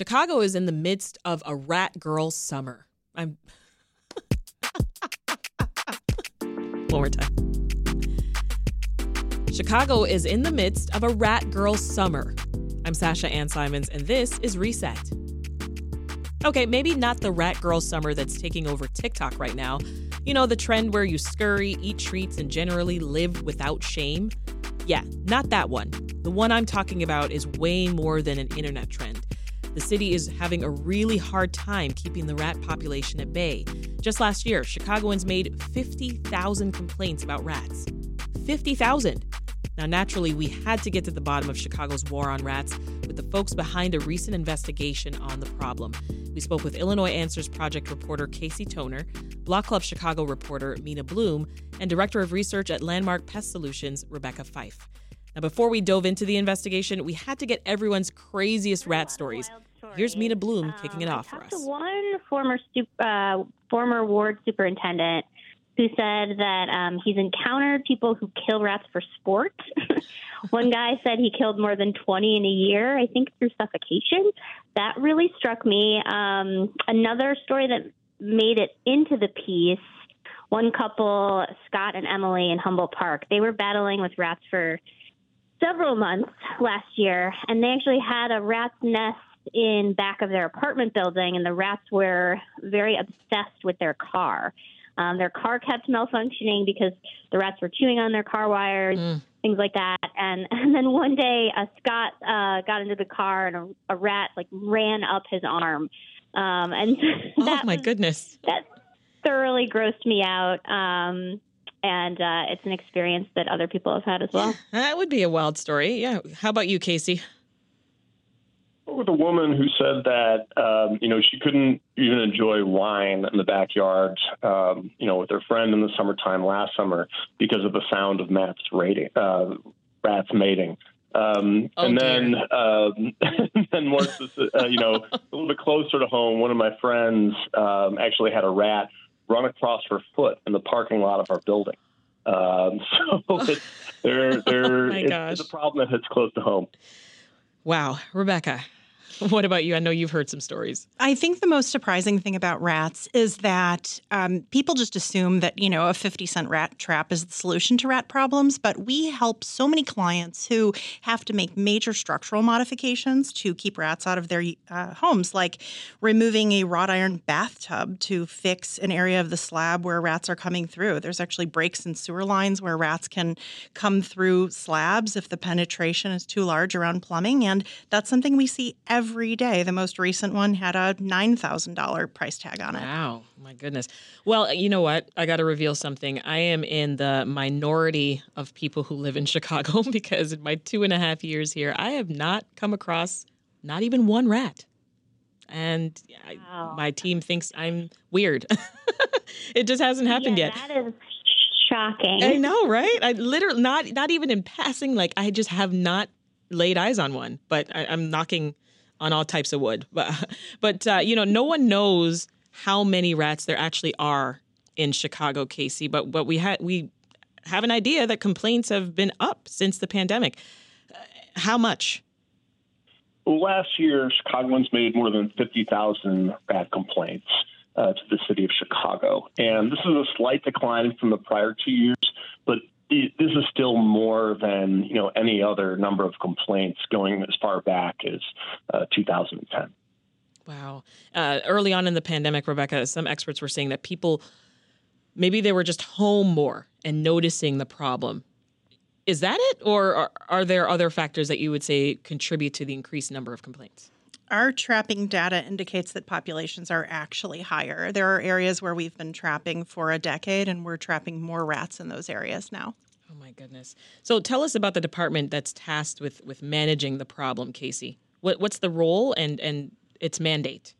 Chicago is in the midst of a rat girl summer. I'm. One more time. Chicago is in the midst of a rat girl summer. I'm Sasha Ann Simons, and this is Reset. Okay, maybe not the rat girl summer that's taking over TikTok right now. You know, the trend where you scurry, eat treats, and generally live without shame. Yeah, not that one. The one I'm talking about is way more than an internet trend. The city is having a really hard time keeping the rat population at bay. Just last year, Chicagoans made 50,000 complaints about rats. 50,000! Now, naturally, we had to get to the bottom of Chicago's war on rats with the folks behind a recent investigation on the problem. We spoke with Illinois Answers Project reporter Casey Toner, Block Club Chicago reporter Mina Bloom, and Director of Research at Landmark Pest Solutions, Rebecca Fyffe. Now, before we dove into the investigation, we had to get everyone's craziest rat stories. Here's Mina Bloom kicking it off for us. One former uh, former ward superintendent who said that um, he's encountered people who kill rats for sport. One guy said he killed more than 20 in a year, I think through suffocation. That really struck me. Um, another story that made it into the piece one couple, Scott and Emily in Humboldt Park, they were battling with rats for several months last year, and they actually had a rat's nest in back of their apartment building, and the rats were very obsessed with their car. Um, their car kept malfunctioning because the rats were chewing on their car wires, mm. things like that. And and then one day, a Scott uh, got into the car and a, a rat like ran up his arm. Um, and oh my was, goodness, that thoroughly grossed me out. Um, and uh, it's an experience that other people have had as well. That would be a wild story. Yeah. How about you, Casey? with a woman who said that um, you know she couldn't even enjoy wine in the backyard, um, you know, with her friend in the summertime last summer because of the sound of Matt's rating, uh, rats mating. Um, oh, and then, um, then more, uh, you know, a little bit closer to home, one of my friends um, actually had a rat run across her foot in the parking lot of our building. Um, so it's, there, there, oh it's, it's a problem that hits close to home. Wow, Rebecca, What about you? I know you've heard some stories. I think the most surprising thing about rats is that um, people just assume that, you know, a 50 cent rat trap is the solution to rat problems. But we help so many clients who have to make major structural modifications to keep rats out of their uh, homes, like removing a wrought iron bathtub to fix an area of the slab where rats are coming through. There's actually breaks in sewer lines where rats can come through slabs if the penetration is too large around plumbing. And that's something we see every every day. The most recent one had a $9,000 price tag on it. Wow. My goodness. Well, you know what? I got to reveal something. I am in the minority of people who live in Chicago because in my two and a half years here, I have not come across not even one rat. And wow. I, my team thinks I'm weird. it just hasn't happened yeah, yet. That is shocking. I know, right? I literally not not even in passing. Like I just have not laid eyes on one. But I, am knocking on all types of wood. But but uh, you know, no one knows how many rats there actually are in Chicago, Casey. But but we had we have an idea that complaints have been up since the pandemic. Uh, how much? Last year, Chicagoans made more than 50,000 rat complaints uh, to the city of Chicago. And this is a slight decline from the prior two years, but this is still more than you know any other number of complaints going as far back as uh, 2010. Wow. Uh, early on in the pandemic, Rebecca, some experts were saying that people maybe they were just home more and noticing the problem. Is that it, or are, are there other factors that you would say contribute to the increased number of complaints? Our trapping data indicates that populations are actually higher. There are areas where we've been trapping for a decade and we're trapping more rats in those areas now. Oh my goodness. So tell us about the department that's tasked with with managing the problem, Casey. What, what's the role and and its mandate?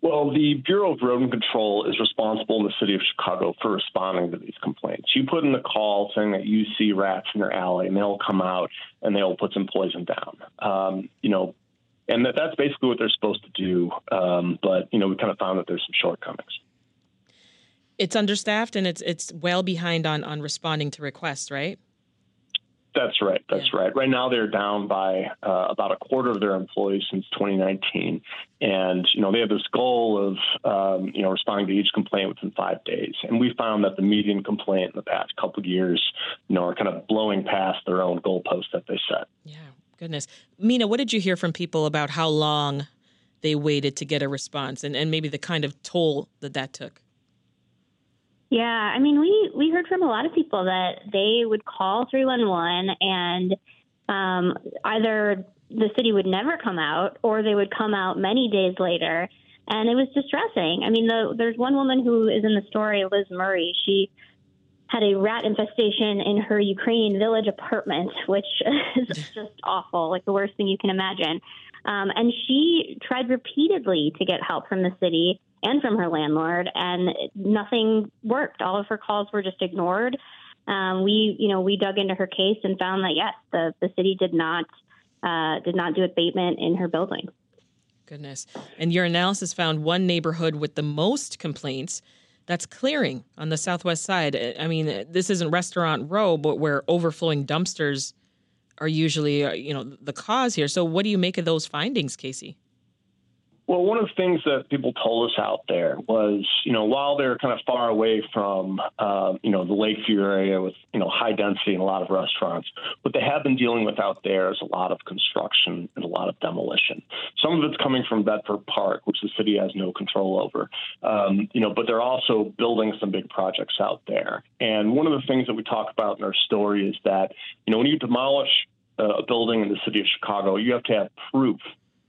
Well, the Bureau of Rodent Control is responsible in the city of Chicago for responding to these complaints. You put in a call saying that you see rats in your alley, and they'll come out and they'll put some poison down. Um, you know, and that, that's basically what they're supposed to do. Um, but you know, we kind of found that there's some shortcomings. It's understaffed and it's it's well behind on on responding to requests, right? That's right. That's yeah. right. Right now, they're down by uh, about a quarter of their employees since 2019, and you know they have this goal of um, you know responding to each complaint within five days. And we found that the median complaint in the past couple of years, you know, are kind of blowing past their own goalpost that they set. Yeah, goodness. Mina, what did you hear from people about how long they waited to get a response, and and maybe the kind of toll that that took? Yeah, I mean, we we heard from a lot of people that they would call 311 and um, either the city would never come out or they would come out many days later, and it was distressing. I mean, the, there's one woman who is in the story, Liz Murray. She had a rat infestation in her Ukrainian village apartment, which is just awful, like the worst thing you can imagine. Um, and she tried repeatedly to get help from the city and from her landlord, and nothing worked. All of her calls were just ignored. Um, we, you know, we dug into her case and found that yes, the, the city did not uh, did not do abatement in her building. Goodness. And your analysis found one neighborhood with the most complaints. That's Clearing on the southwest side. I mean, this isn't Restaurant Row, but where overflowing dumpsters are usually, uh, you know, the cause here. So, what do you make of those findings, Casey? Well, one of the things that people told us out there was, you know, while they're kind of far away from, uh, you know, the Lakeview area with, you know, high density and a lot of restaurants, what they have been dealing with out there is a lot of construction and a lot of demolition. Some of it's coming from Bedford Park, which the city has no control over, um, you know, but they're also building some big projects out there. And one of the things that we talk about in our story is that, you know, when you demolish a building in the city of Chicago, you have to have proof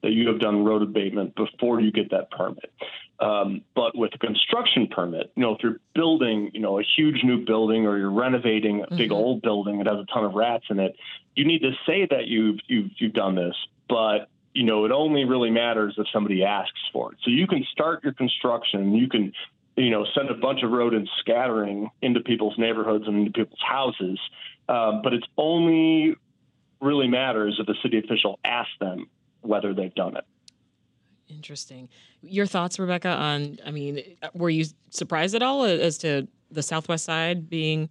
that you have done rodent abatement before you get that permit. Um, but with a construction permit, you know, if you're building, you know, a huge new building or you're renovating a mm-hmm. big old building that has a ton of rats in it, you need to say that you've you've you've done this. But you know, it only really matters if somebody asks for it. So you can start your construction, you can, you know, send a bunch of rodents scattering into people's neighborhoods and into people's houses, uh, but it's only really matters if a city official asks them whether they've done it. Interesting. Your thoughts, Rebecca, on, I mean, were you surprised at all as to the Southwest side being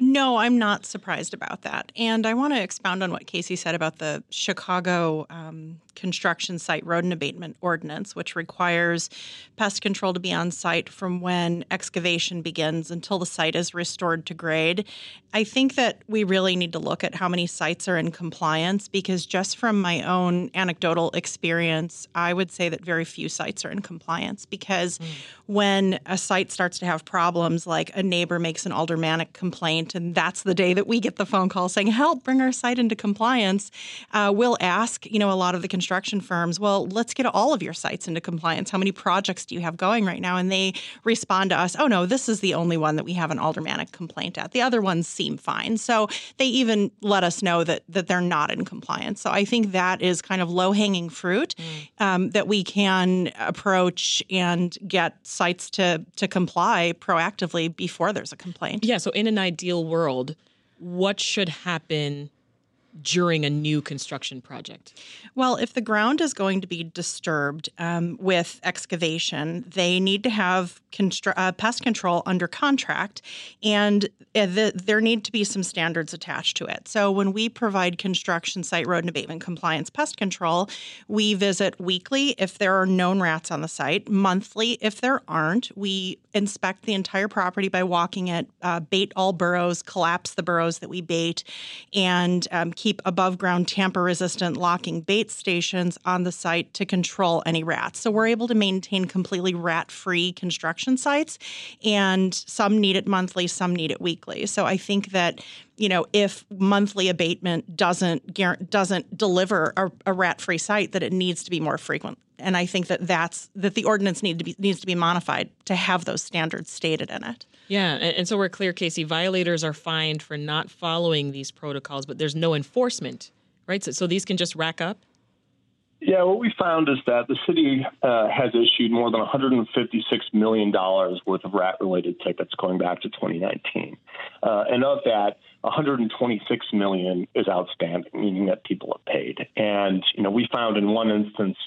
no, I'm not surprised about that. And I want to expound on what Casey said about the Chicago um, construction site rodent abatement ordinance, which requires pest control to be on site from when excavation begins until the site is restored to grade. I think that we really need to look at how many sites are in compliance because just from my own anecdotal experience, I would say that very few sites are in compliance because mm. when a site starts to have problems, like a neighbor makes an aldermanic complaint, and that's the day that we get the phone call saying, help, bring our site into compliance, uh, we'll ask, you know, a lot of the construction firms, well, let's get all of your sites into compliance. How many projects do you have going right now? And they respond to us, oh, no, this is the only one that we have an aldermanic complaint at. The other ones seem fine. So they even let us know that, that they're not in compliance. So I think that is kind of low hanging fruit mm. um, that we can approach and get sites to, to comply proactively before there's a complaint. Yeah. So in an ideal world, what should happen during a new construction project? Well, if the ground is going to be disturbed um, with excavation, they need to have constru- uh, pest control under contract, and uh, the, there need to be some standards attached to it. So, when we provide construction site rodent abatement compliance pest control, we visit weekly if there are known rats on the site, monthly if there aren't. We inspect the entire property by walking it, uh, bait all burrows, collapse the burrows that we bait, and um, keep above ground tamper resistant locking bait stations on the site to control any rats. So we're able to maintain completely rat free construction sites, and some need it monthly, some need it weekly. So I think that you know, if monthly abatement doesn't doesn't deliver a, a rat-free site, that it needs to be more frequent. And I think that that's that the ordinance need to be needs to be modified to have those standards stated in it. Yeah, and, and so we're clear, Casey. Violators are fined for not following these protocols, but there's no enforcement, right? So, so these can just rack up. Yeah, what we found is that the city uh, has issued more than $156 million worth of rat related tickets going back to 2019. Uh, and of that, 126 million is outstanding, meaning that people have paid. And, you know, we found in one instance,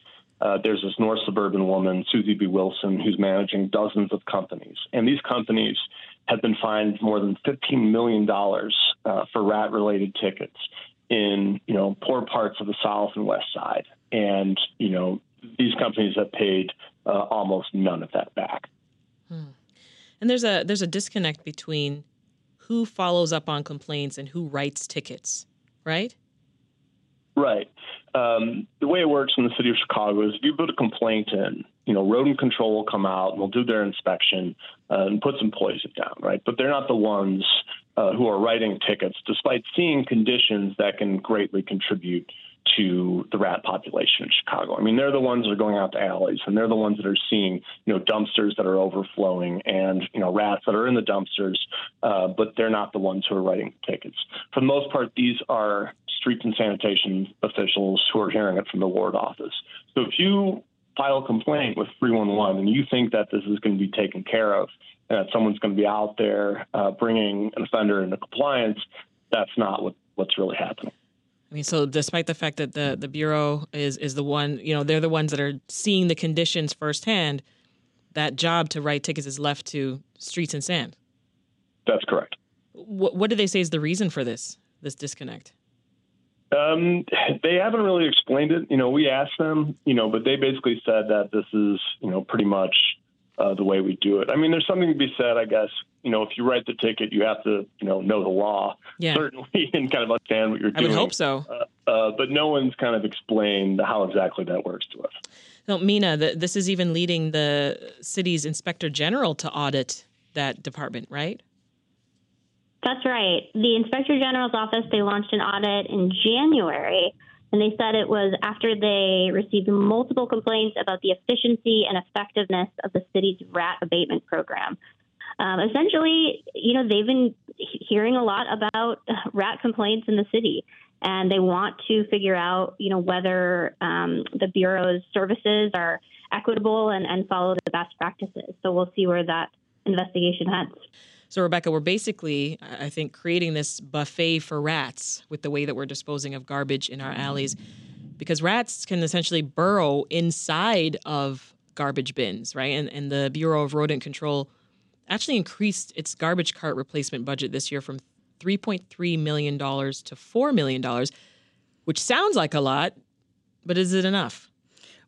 uh, there's this North Suburban woman, Susie B. Wilson, who's managing dozens of companies. And these companies have been fined more than $15 million uh, for rat-related tickets in you know poor parts of the South and West Side, and you know these companies have paid uh, almost none of that back. Hmm. And there's a there's a disconnect between who follows up on complaints and who writes tickets, right? Right. Um, the way it works in the city of Chicago is if you put a complaint in, you know, rodent control will come out and they'll do their inspection uh, and put some poison down, right? But they're not the ones uh, who are writing tickets, despite seeing conditions that can greatly contribute to the rat population in Chicago. I mean, they're the ones that are going out to alleys, and they're the ones that are seeing, you know, dumpsters that are overflowing and you know rats that are in the dumpsters, uh, but they're not the ones who are writing tickets. For the most part, these are streets and sanitation officials who are hearing it from the ward office. So if you file a complaint with 311 and you think that this is going to be taken care of, and that someone's going to be out there uh, bringing an offender into compliance, that's not what, what's really happening. I mean, so despite the fact that the the bureau is is the one, you know, they're the ones that are seeing the conditions firsthand. That job to write tickets is left to streets and San. That's correct. What what do they say is the reason for this this disconnect? Um, they haven't really explained it. You know, we asked them, you know, but they basically said that this is, you know, pretty much uh, the way we do it. I mean, there's something to be said, I guess. You know, if you write the ticket, you have to, you know, know the law yeah. certainly and kind of understand what you're doing. I would hope so. Uh, uh, but no one's kind of explained how exactly that works to us. No, Mina, the, this is even leading the city's inspector general to audit that department, right? That's right. The inspector general's office they launched an audit in January and they said it was after they received multiple complaints about the efficiency and effectiveness of the city's rat abatement program. Um, essentially, you know, they've been hearing a lot about rat complaints in the city, and they want to figure out, you know, whether um, the bureau's services are equitable and, and follow the best practices. So we'll see where that investigation heads. So, Rebecca, we're basically, I think, creating this buffet for rats with the way that we're disposing of garbage in our alleys because rats can essentially burrow inside of garbage bins, right? And, and the Bureau of Rodent Control actually increased its garbage cart replacement budget this year from $3.3 million to $4 million, which sounds like a lot, but is it enough?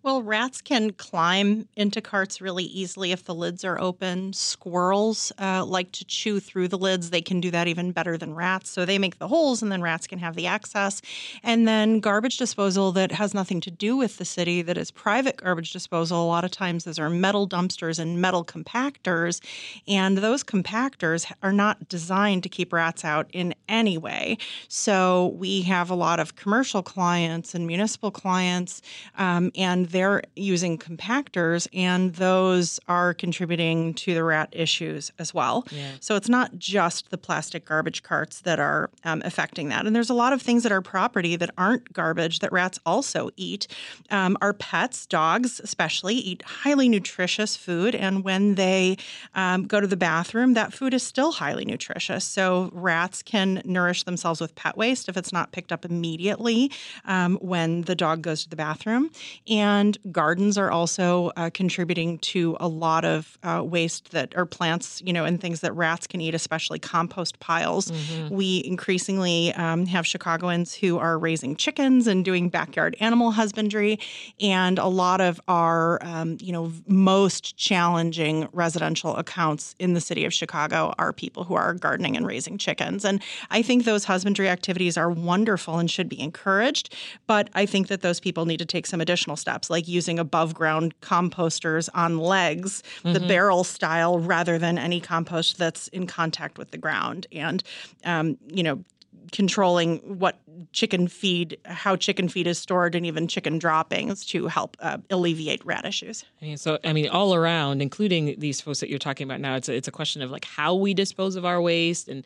Well, rats can climb into carts really easily if the lids are open. Squirrels uh, like to chew through the lids. They can do that even better than rats. So they make the holes, and then rats can have the access. And then garbage disposal that has nothing to do with the city, that is private garbage disposal. A lot of times, those are metal dumpsters and metal compactors. And those compactors are not designed to keep rats out in any way. So we have a lot of commercial clients and municipal clients, um, and they're using compactors, and those are contributing to the rat issues as well. Yeah. So it's not just the plastic garbage carts that are um, affecting that. And there's a lot of things that are property that aren't garbage that rats also eat. Um, our pets, dogs especially, eat highly nutritious food, and when they um, go to the bathroom, that food is still highly nutritious. So rats can nourish themselves with pet waste if it's not picked up immediately um, when the dog goes to the bathroom. And and gardens are also uh, contributing to a lot of uh, waste that are plants, you know, and things that rats can eat, especially compost piles. Mm-hmm. We increasingly um, have Chicagoans who are raising chickens and doing backyard animal husbandry, and a lot of our, um, you know, most challenging residential accounts in the city of Chicago are people who are gardening and raising chickens. And I think those husbandry activities are wonderful and should be encouraged, but I think that those people need to take some additional steps like using above ground composters on legs, mm-hmm. the barrel style, rather than any compost that's in contact with the ground. And, um, you know, controlling what chicken feed, how chicken feed is stored, and even chicken droppings to help uh, alleviate rat issues. I mean, so, I mean, all around, including these folks that you're talking about now, it's a, it's a question of like how we dispose of our waste and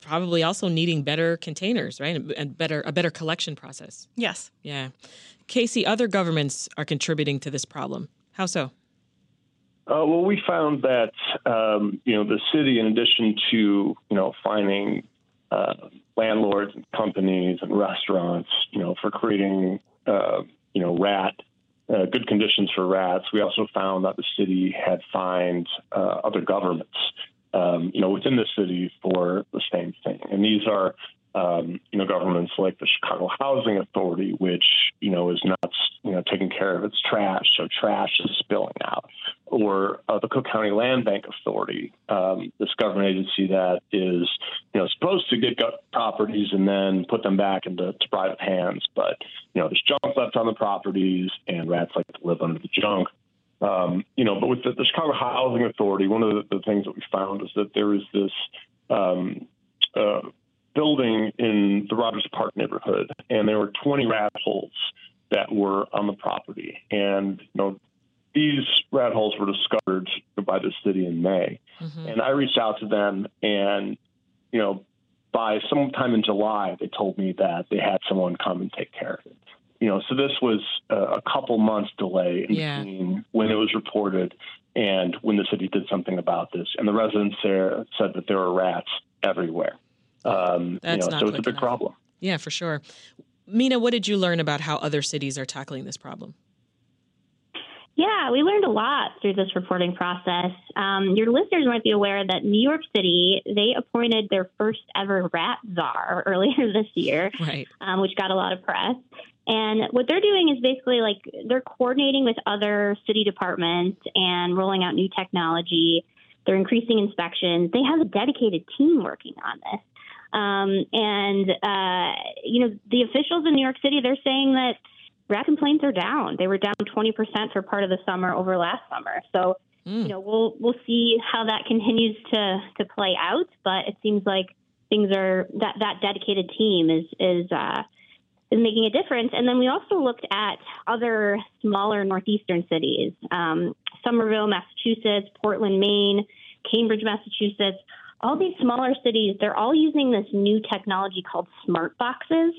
probably also needing better containers, right? And better a better collection process. Yes. Yeah. Casey, other governments are contributing to this problem. How so? Uh, well, we found that um, you know the city, in addition to you know finding uh, landlords and companies and restaurants, you know, for creating uh, you know rat uh, good conditions for rats, we also found that the city had fined uh, other governments um, you know, within the city for the same thing. And these are, um, you know, governments like the Chicago Housing Authority, which, you know, is not, you know, taking care of its trash, so trash is spilling out, or uh, the Cook County Land Bank Authority, um, this government agency that is, you know, supposed to get properties and then put them back into private hands, but you know, there's junk left on the properties, and rats like to live under the junk. Um, you know, but with the, the, Chicago Housing Authority, one of the, the, things that we found is that there is this um, uh, building in the Rogers Park neighborhood, and there were 20 rat holes that were on the property. And, you know, these rat holes were discovered by the city in May. Mm-hmm. And I reached out to them, and, you know, by sometime in July, they told me that they had someone come and take care of it you know, so this was a, a couple months delay in yeah. between when it was reported and when the city did something about this. And the residents there said that there were rats everywhere. Um, That's you know, not so it's a big enough. problem. Yeah, for sure. Mina, what did you learn about how other cities are tackling this problem? Yeah, we learned a lot through this reporting process. Um, your listeners might be aware that New York City they appointed their first ever rat czar earlier this year, right. um, which got a lot of press. And what they're doing is basically like they're coordinating with other city departments and rolling out new technology. They're increasing inspections. They have a dedicated team working on this. Um, and, uh, you know, the officials in New York City, they're saying that rat complaints are down. They were down 20% for part of the summer over last summer. So, mm. you know, we'll, we'll see how that continues to, to play out. But it seems like things are that, that dedicated team is, is, uh, is making a difference. And then we also looked at other smaller northeastern cities, um, Somerville, Massachusetts, Portland, Maine, Cambridge, Massachusetts. All these smaller cities, they're all using this new technology called smart boxes.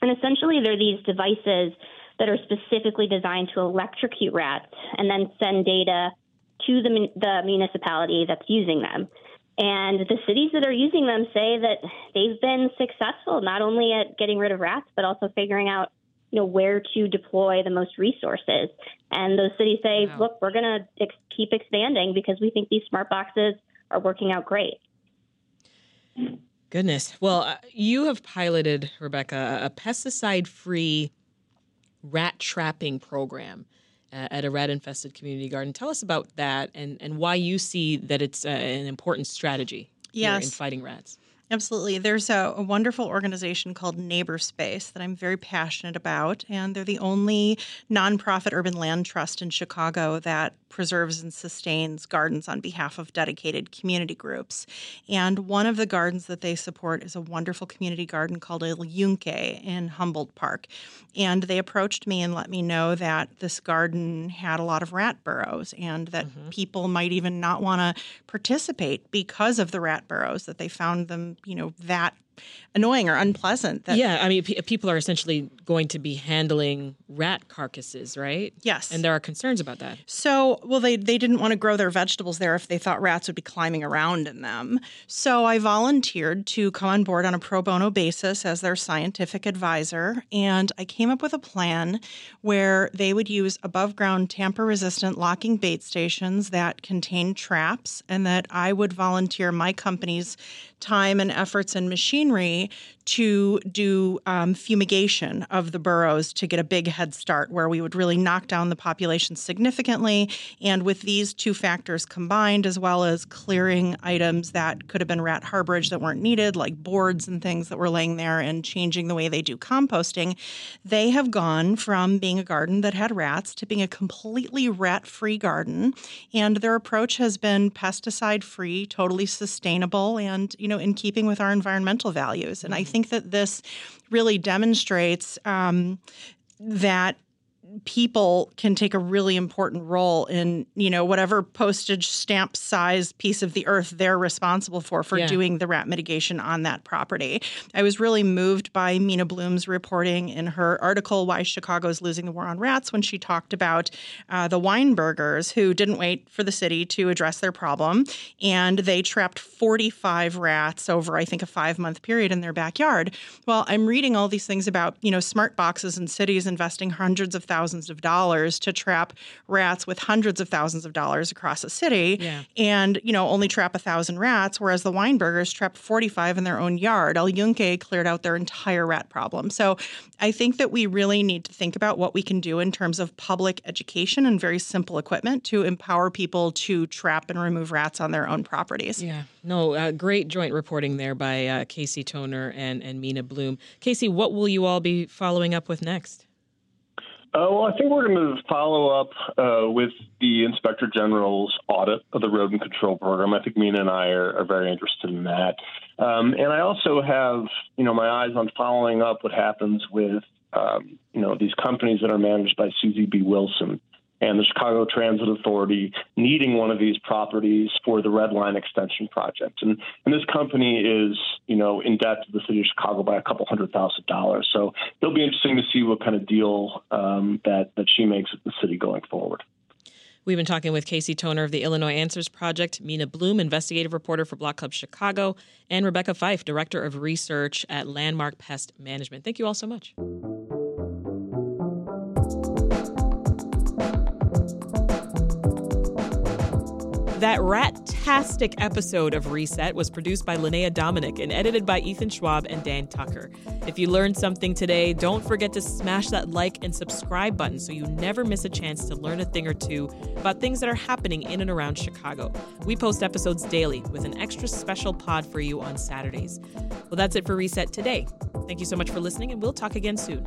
And essentially, they're these devices that are specifically designed to electrocute rats and then send data to the, the municipality that's using them. And the cities that are using them say that they've been successful not only at getting rid of rats, but also figuring out, you know, where to deploy the most resources. And those cities say, wow. look, we're going to ex- keep expanding because we think these smart boxes are working out great. Goodness. Well, uh, you have piloted, Rebecca, a pesticide free rat trapping program at a rat infested community garden. Tell us about that and, and why you see that it's uh, an important strategy yes. in fighting rats. Absolutely. There's a, a, wonderful organization called Neighborspace that I'm very passionate about, and they're the only nonprofit urban land trust in Chicago that preserves and sustains gardens on behalf of dedicated community groups. And one of the gardens that they support is a wonderful community garden called El Yunque in Humboldt Park. And they approached me and let me know that this garden had a lot of rat burrows and that mm-hmm. people might even not want to participate because of the rat burrows, that they found them you know that annoying or unpleasant. That, yeah, I mean, p- people are essentially going to be handling rat carcasses, right? Yes, and there are concerns about that. So, well, they they didn't want to grow their vegetables there if they thought rats would be climbing around in them. So, I volunteered to come on board on a pro bono basis as their scientific advisor, and I came up with a plan where they would use above ground tamper resistant locking bait stations that contain traps, and that I would volunteer my company's time and efforts and machinery to do um, fumigation of the burrows to get a big head start where we would really knock down the population significantly. And with these two factors combined, as well as clearing items that could have been rat harborage that weren't needed, like boards and things that were laying there, and changing the way they do composting, they have gone from being a garden that had rats to being a completely rat free garden. And their approach has been pesticide free, totally sustainable, and, you know, in keeping with our environmental values. And I think think that this really demonstrates um, that people can take a really important role in you know whatever postage stamp size piece of the earth they're responsible for for yeah. doing the rat mitigation on that property i was really moved by mina bloom's reporting in her article why chicago's losing the war on rats when she talked about uh, the weinbergers who didn't wait for the city to address their problem and they trapped 45 rats over i think a five month period in their backyard well i'm reading all these things about you know smart boxes and cities investing hundreds of thousands thousands of dollars to trap rats with hundreds of thousands of dollars across a city Yeah. and, you know, only trap a thousand rats, whereas the Weinbergers trapped 45 in their own yard. El Yunque cleared out their entire rat problem. So I think that we really need to think about what we can do in terms of public education and very simple equipment to empower people to trap and remove rats on their own properties. Yeah, no, uh, great joint reporting there by uh, Casey Toner and, and Mina Bloom. Casey, what will you all be following up with next? Uh, well, I think we're going to follow up uh, with the Inspector General's audit of the rodent control program. I think Mina and I are, are very interested in that. Um, and I also have, you know, my eyes on following up what happens with, um, you know, these companies that are managed by Susie B. Wilson and the Chicago Transit Authority needing one of these properties for the Red Line Extension project. And, and this company is, you know, in debt to the city of Chicago by a couple hundred thousand dollars. So it'll be interesting to see what kind of deal um, that, that she makes with the city going forward. We've been talking with Casey Toner of the Illinois Answers Project, Mina Bloom, investigative reporter for Block Club Chicago, and Rebecca Fyffe, director of research at Landmark Pest Management. Thank you all so much. That rat-tastic episode of Reset was produced by Linnea Dominic and edited by Ethan Schwab and Dan Tucker. If you learned something today, don't forget to smash that like and subscribe button so you never miss a chance to learn a thing or two about things that are happening in and around Chicago. We post episodes daily with an extra special pod for you on Saturdays. Well, that's it for Reset today. Thank you so much for listening, and we'll talk again soon.